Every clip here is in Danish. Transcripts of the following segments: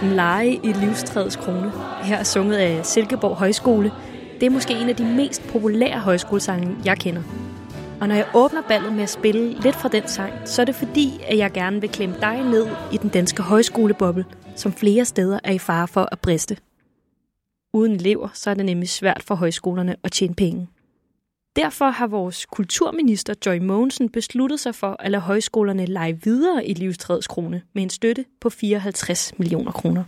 Lad dem lege i livstræets krone. Her er sunget af Silkeborg Højskole. Det er måske en af de mest populære højskolesange, jeg kender. Og når jeg åbner ballet med at spille lidt fra den sang, så er det fordi, at jeg gerne vil klemme dig ned i den danske højskoleboble, som flere steder er i fare for at briste. Uden elever, så er det nemlig svært for højskolerne at tjene penge. Derfor har vores kulturminister Joy Mogensen besluttet sig for at lade højskolerne lege videre i livstrædets krone med en støtte på 54 millioner kroner.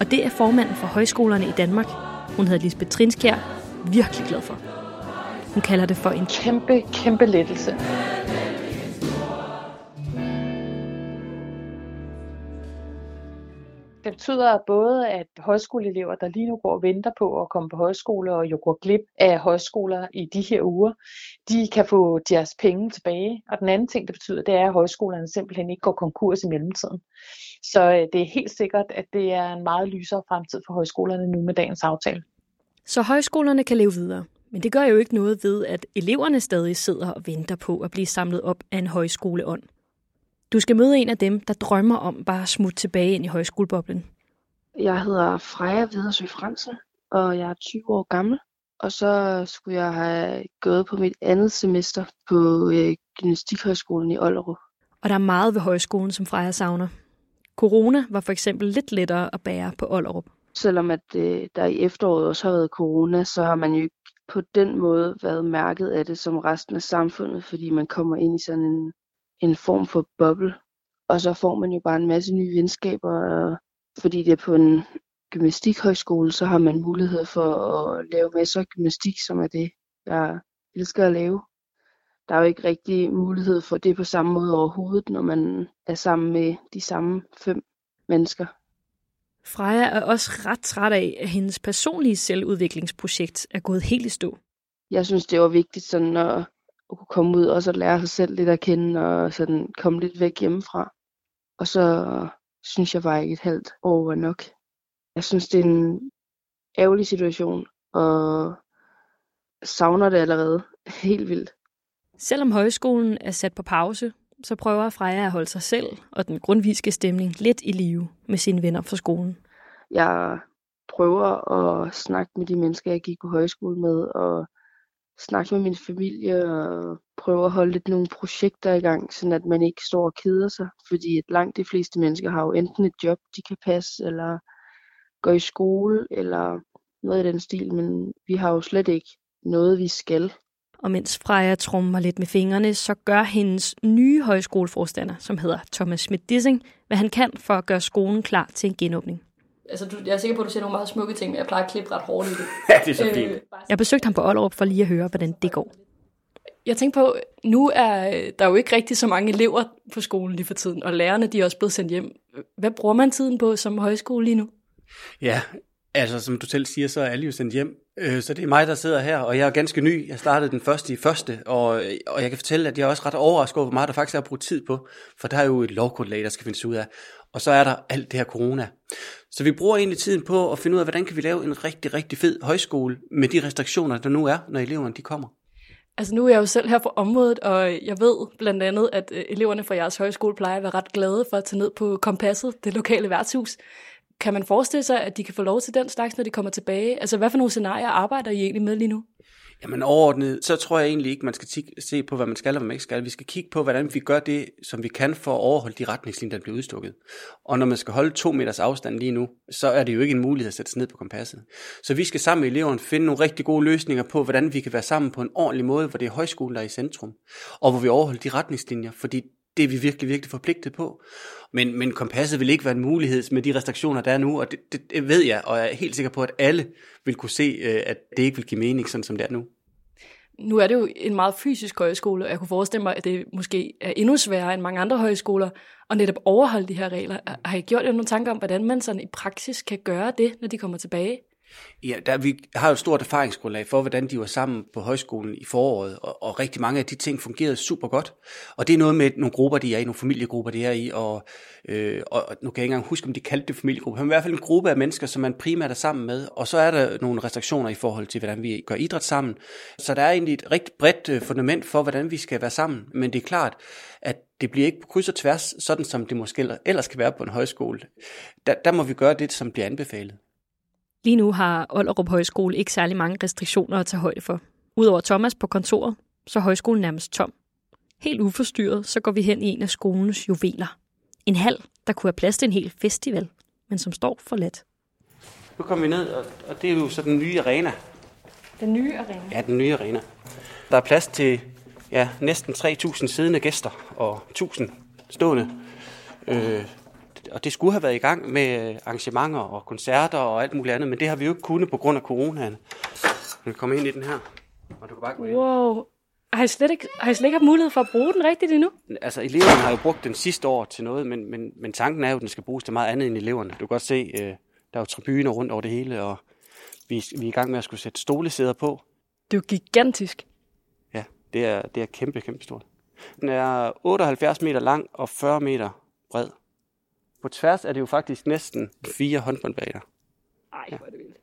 Og det er formanden for højskolerne i Danmark. Hun hedder Lisbeth Trinskjær. Virkelig glad for. Hun kalder det for en kæmpe, kæmpe lettelse. Betyder både, at højskoleelever, der lige nu går og venter på at komme på højskole og jo går glip af højskoler i de her uger, de kan få deres penge tilbage. Og den anden ting, det betyder, det er, at højskolerne simpelthen ikke går konkurs i mellemtiden. Så øh, det er helt sikkert, at det er en meget lysere fremtid for højskolerne nu med dagens aftale. Så højskolerne kan leve videre. Men det gør jo ikke noget ved, at eleverne stadig sidder og venter på at blive samlet op af en højskoleånd. Du skal møde en af dem, der drømmer om bare at smutte tilbage ind i højskoleboblen. Jeg hedder Freja Vedersø Fransen, og jeg er 20 år gammel. Og så skulle jeg have gået på mit andet semester på øh, Gymnastikhøjskolen i Ollerup. Og der er meget ved højskolen, som Freja savner. Corona var for eksempel lidt lettere at bære på Ollerup. Selvom at øh, der i efteråret også har været corona, så har man jo ikke på den måde været mærket af det som resten af samfundet, fordi man kommer ind i sådan en en form for boble. Og så får man jo bare en masse nye venskaber, og fordi det er på en gymnastikhøjskole, så har man mulighed for at lave masser af gymnastik, som er det, jeg elsker at lave. Der er jo ikke rigtig mulighed for det på samme måde overhovedet, når man er sammen med de samme fem mennesker. Freja er også ret træt af, at hendes personlige selvudviklingsprojekt er gået helt i stå. Jeg synes, det var vigtigt sådan at at kunne komme ud og så lære sig selv lidt at kende og sådan komme lidt væk hjemmefra. Og så synes jeg bare ikke et halvt år var nok. Jeg synes, det er en ærgerlig situation, og savner det allerede helt vildt. Selvom højskolen er sat på pause, så prøver Freja at holde sig selv og den grundviske stemning lidt i live med sine venner fra skolen. Jeg prøver at snakke med de mennesker, jeg gik på højskole med, og snakke med min familie og prøve at holde lidt nogle projekter i gang, sådan at man ikke står og keder sig. Fordi at langt de fleste mennesker har jo enten et job, de kan passe, eller går i skole, eller noget i den stil, men vi har jo slet ikke noget, vi skal. Og mens Freja trummer lidt med fingrene, så gør hendes nye højskoleforstander, som hedder Thomas Schmidt Dissing, hvad han kan for at gøre skolen klar til en genåbning altså, du, jeg er sikker på, at du siger nogle meget smukke ting, men jeg plejer at klippe ret hårdt i det. ja, det er så fint. Øh, jeg besøgte ham på Ollerup for lige at høre, hvordan det går. Jeg tænker på, nu er der jo ikke rigtig så mange elever på skolen lige for tiden, og lærerne de er også blevet sendt hjem. Hvad bruger man tiden på som højskole lige nu? Ja, altså som du selv siger, så er alle jo sendt hjem. Øh, så det er mig, der sidder her, og jeg er ganske ny. Jeg startede den første i første, og, og jeg kan fortælle, at jeg er også ret overrasket over, hvor meget der faktisk er at bruge tid på. For der er jo et lovgrundlag, der skal findes ud af. Og så er der alt det her corona. Så vi bruger egentlig tiden på at finde ud af, hvordan kan vi lave en rigtig, rigtig fed højskole med de restriktioner, der nu er, når eleverne de kommer. Altså nu er jeg jo selv her på området, og jeg ved blandt andet, at øh, eleverne fra jeres højskole plejer at være ret glade for at tage ned på Kompasset, det lokale værtshus. Kan man forestille sig, at de kan få lov til den slags, når de kommer tilbage? Altså hvad for nogle scenarier arbejder I egentlig med lige nu? Jamen overordnet, så tror jeg egentlig ikke, man skal se på, hvad man skal og hvad man ikke skal. Vi skal kigge på, hvordan vi gør det, som vi kan for at overholde de retningslinjer, der bliver udstukket. Og når man skal holde to meters afstand lige nu, så er det jo ikke en mulighed at sætte sig ned på kompasset. Så vi skal sammen med eleverne finde nogle rigtig gode løsninger på, hvordan vi kan være sammen på en ordentlig måde, hvor det er højskolen, der er i centrum. Og hvor vi overholder de retningslinjer, fordi det er vi virkelig, virkelig forpligtet på. Men, men kompasset vil ikke være en mulighed med de restriktioner, der er nu, og det, det, det ved jeg, og jeg er helt sikker på, at alle vil kunne se, øh, at det ikke vil give mening, sådan som det er nu. Nu er det jo en meget fysisk højskole, og jeg kunne forestille mig, at det måske er endnu sværere end mange andre højskoler at netop overholde de her regler. Har I gjort jer nogle tanker om, hvordan man sådan i praksis kan gøre det, når de kommer tilbage? Ja, der, vi har jo et stort erfaringsgrundlag for, hvordan de var sammen på højskolen i foråret, og, og rigtig mange af de ting fungerede super godt. Og det er noget med nogle grupper, de er i, nogle familiegrupper, de er i, og, øh, og nu kan jeg ikke engang huske, om de kaldte det familiegrupper, men i hvert fald en gruppe af mennesker, som man primært er sammen med, og så er der nogle restriktioner i forhold til, hvordan vi gør idræt sammen. Så der er egentlig et rigtig bredt øh, fundament for, hvordan vi skal være sammen, men det er klart, at det bliver ikke på kryds og tværs, sådan som det måske ellers kan være på en højskole. Der, der må vi gøre det, som bliver anbefalet. Lige nu har Ollerup Højskole ikke særlig mange restriktioner at tage højde for. Udover Thomas på kontoret, så er højskolen nærmest tom. Helt uforstyrret, så går vi hen i en af skolens juveler. En hal, der kunne have plads til en hel festival, men som står for let. Nu kommer vi ned, og, og det er jo så den nye arena. Den nye arena? Ja, den nye arena. Der er plads til ja, næsten 3.000 siddende gæster og 1.000 stående. Øh, og det skulle have været i gang med arrangementer og koncerter og alt muligt andet, men det har vi jo ikke kunnet på grund af coronaen. Vi kommer ind i den her, og du kan bare gå ind. Wow. Har I, slet ikke, har I slet ikke haft mulighed for at bruge den rigtigt endnu? Altså, eleverne har jo brugt den sidste år til noget, men, men, men tanken er jo, at den skal bruges til meget andet end eleverne. Du kan godt se, øh, der er jo tribuner rundt over det hele, og vi, vi er i gang med at skulle sætte stolesæder på. Det er jo gigantisk. Ja, det er, det er kæmpe, kæmpe stort. Den er 78 meter lang og 40 meter bred. På tværs er det jo faktisk næsten fire håndboldbaner. Ej, hvor er det vildt.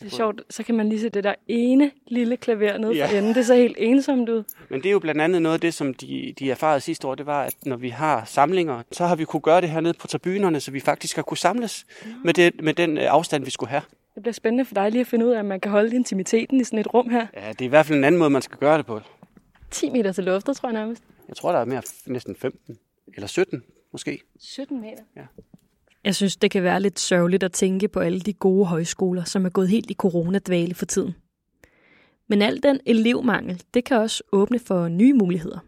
Det er sjovt, så kan man lige se det der ene lille klaver nede ja. for enden. Det ser helt ensomt ud. Men det er jo blandt andet noget af det, som de, de erfarede sidste år, det var, at når vi har samlinger, så har vi kunne gøre det her nede på tribunerne, så vi faktisk har kunne samles ja. med, det, med den øh, afstand, vi skulle have. Det bliver spændende for dig lige at finde ud af, at man kan holde intimiteten i sådan et rum her. Ja, det er i hvert fald en anden måde, man skal gøre det på. 10 meter til luftet, tror jeg nærmest. Jeg tror, der er mere næsten 15 eller 17 måske. 17 meter? Ja. Jeg synes, det kan være lidt sørgeligt at tænke på alle de gode højskoler, som er gået helt i coronadvale for tiden. Men al den elevmangel, det kan også åbne for nye muligheder.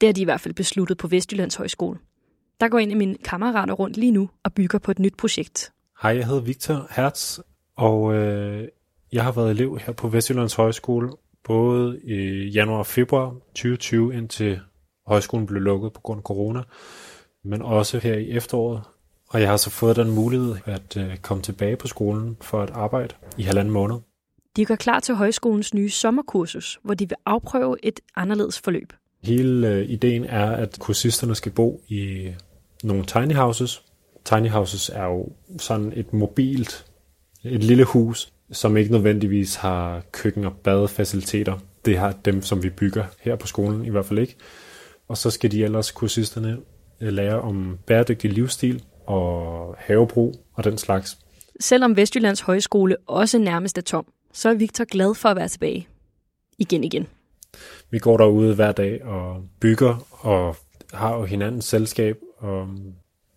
Det har de i hvert fald besluttet på Vestjyllands Højskole. Der går en af mine kammerater rundt lige nu og bygger på et nyt projekt. Hej, jeg hedder Victor Hertz, og øh, jeg har været elev her på Vestjyllands Højskole både i januar og februar 2020, indtil højskolen blev lukket på grund af corona, men også her i efteråret og jeg har så fået den mulighed at øh, komme tilbage på skolen for at arbejde i halvanden måned. De går klar til højskolens nye sommerkursus, hvor de vil afprøve et anderledes forløb. Hele øh, ideen er, at kursisterne skal bo i nogle tiny houses. Tiny houses er jo sådan et mobilt, et lille hus, som ikke nødvendigvis har køkken- og badefaciliteter. Det har dem, som vi bygger her på skolen, i hvert fald ikke. Og så skal de ellers kursisterne øh, lære om bæredygtig livsstil, og havebrug og den slags. Selvom Vestjyllands Højskole også nærmest er tom, så er Victor glad for at være tilbage. Igen igen. Vi går derude hver dag og bygger og har jo hinandens selskab. Og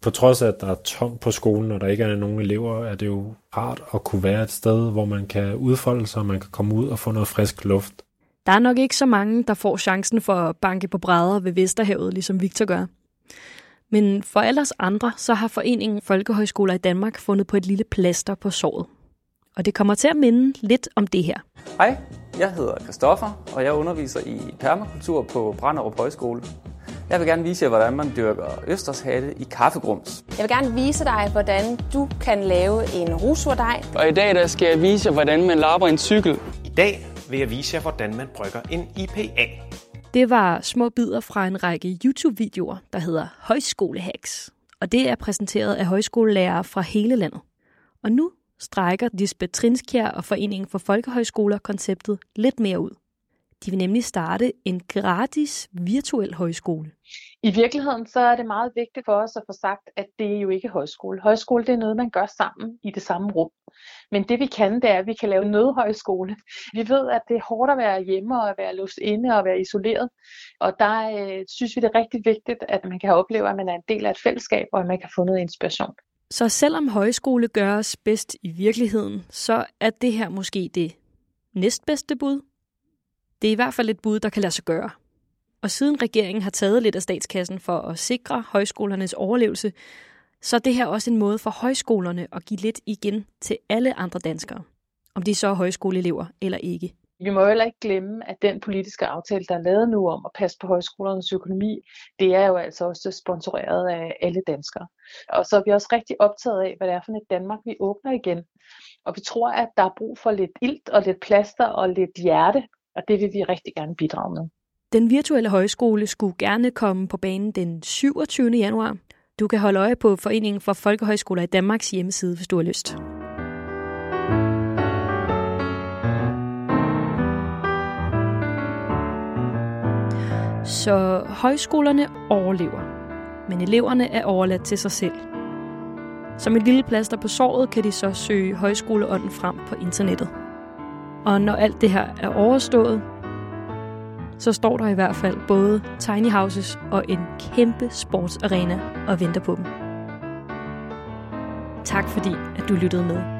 på trods af, at der er tomt på skolen, og der ikke er nogen elever, er det jo rart at kunne være et sted, hvor man kan udfolde sig, og man kan komme ud og få noget frisk luft. Der er nok ikke så mange, der får chancen for at banke på brædder ved Vesterhavet, ligesom Victor gør. Men for alle os andre, så har Foreningen Folkehøjskoler i Danmark fundet på et lille plaster på såret. Og det kommer til at minde lidt om det her. Hej, jeg hedder Christoffer, og jeg underviser i permakultur på Branderup Højskole. Jeg vil gerne vise jer, hvordan man dyrker østershatte i kaffegrums. Jeg vil gerne vise dig, hvordan du kan lave en rusurdej. Og i dag der skal jeg vise jer, hvordan man lapper en cykel. I dag vil jeg vise jer, hvordan man brygger en IPA. Det var små bidder fra en række YouTube-videoer, der hedder Højskolehacks. Og det er præsenteret af højskolelærere fra hele landet. Og nu strækker Lisbeth Trinskjær og Foreningen for Folkehøjskoler konceptet lidt mere ud. De vil nemlig starte en gratis virtuel højskole. I virkeligheden så er det meget vigtigt for os at få sagt, at det er jo ikke højskole. Højskole det er noget, man gør sammen i det samme rum. Men det vi kan, det er, at vi kan lave nødhøjskole. Vi ved, at det er hårdt at være hjemme og at være låst inde og være isoleret. Og der øh, synes vi, det er rigtig vigtigt, at man kan opleve, at man er en del af et fællesskab, og at man kan få noget inspiration. Så selvom højskole gøres bedst i virkeligheden, så er det her måske det næstbedste bud. Det er i hvert fald et bud, der kan lade sig gøre. Og siden regeringen har taget lidt af statskassen for at sikre højskolernes overlevelse, så er det her også en måde for højskolerne at give lidt igen til alle andre danskere. Om de så er højskoleelever eller ikke. Vi må heller ikke glemme, at den politiske aftale, der er lavet nu om at passe på højskolernes økonomi, det er jo altså også sponsoreret af alle danskere. Og så er vi også rigtig optaget af, hvad det er for et Danmark, vi åbner igen. Og vi tror, at der er brug for lidt ilt og lidt plaster og lidt hjerte, og det vil vi rigtig gerne bidrage med. Den virtuelle højskole skulle gerne komme på banen den 27. januar. Du kan holde øje på Foreningen for Folkehøjskoler i Danmarks hjemmeside, hvis du har lyst. Så højskolerne overlever, men eleverne er overladt til sig selv. Som et lille plaster på såret kan de så søge højskoleånden frem på internettet. Og når alt det her er overstået, så står der i hvert fald både tiny houses og en kæmpe sportsarena og venter på dem. Tak fordi, at du lyttede med.